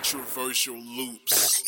Controversial loops.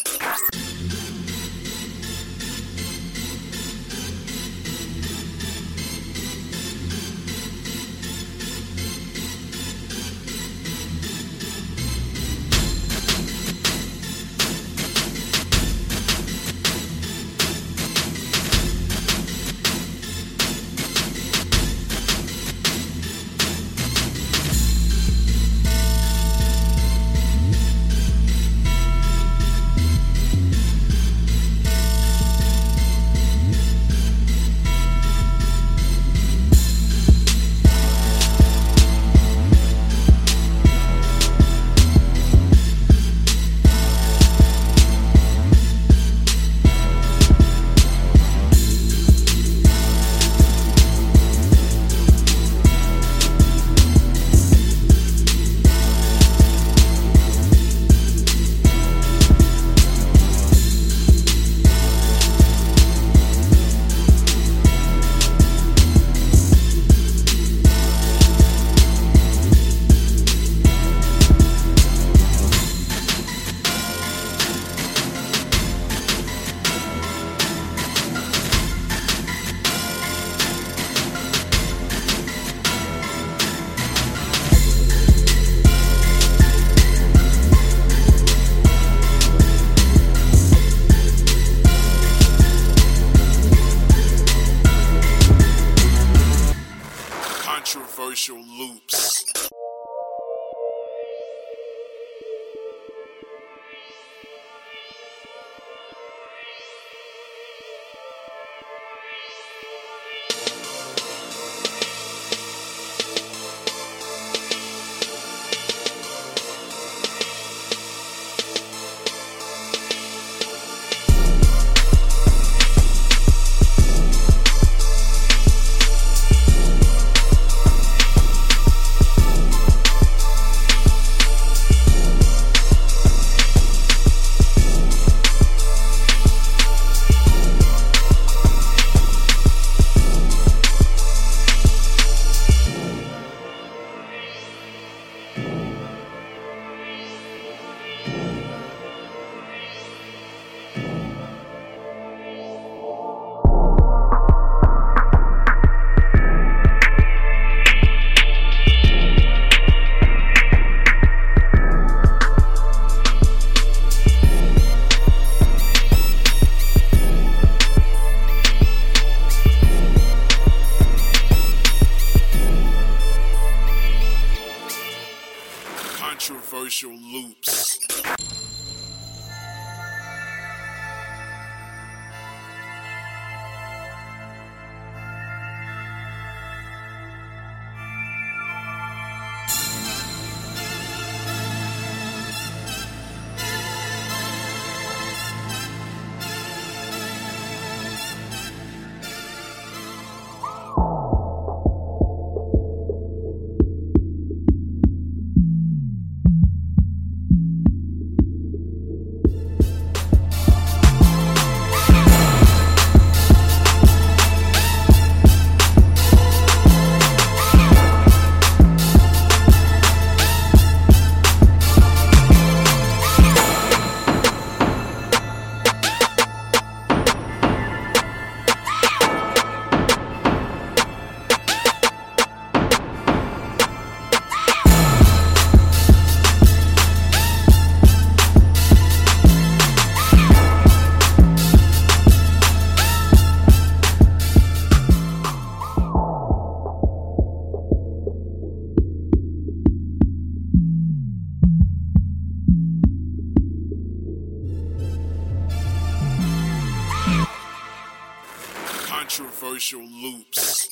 Controversial loops. Controversial loops. controversial loops.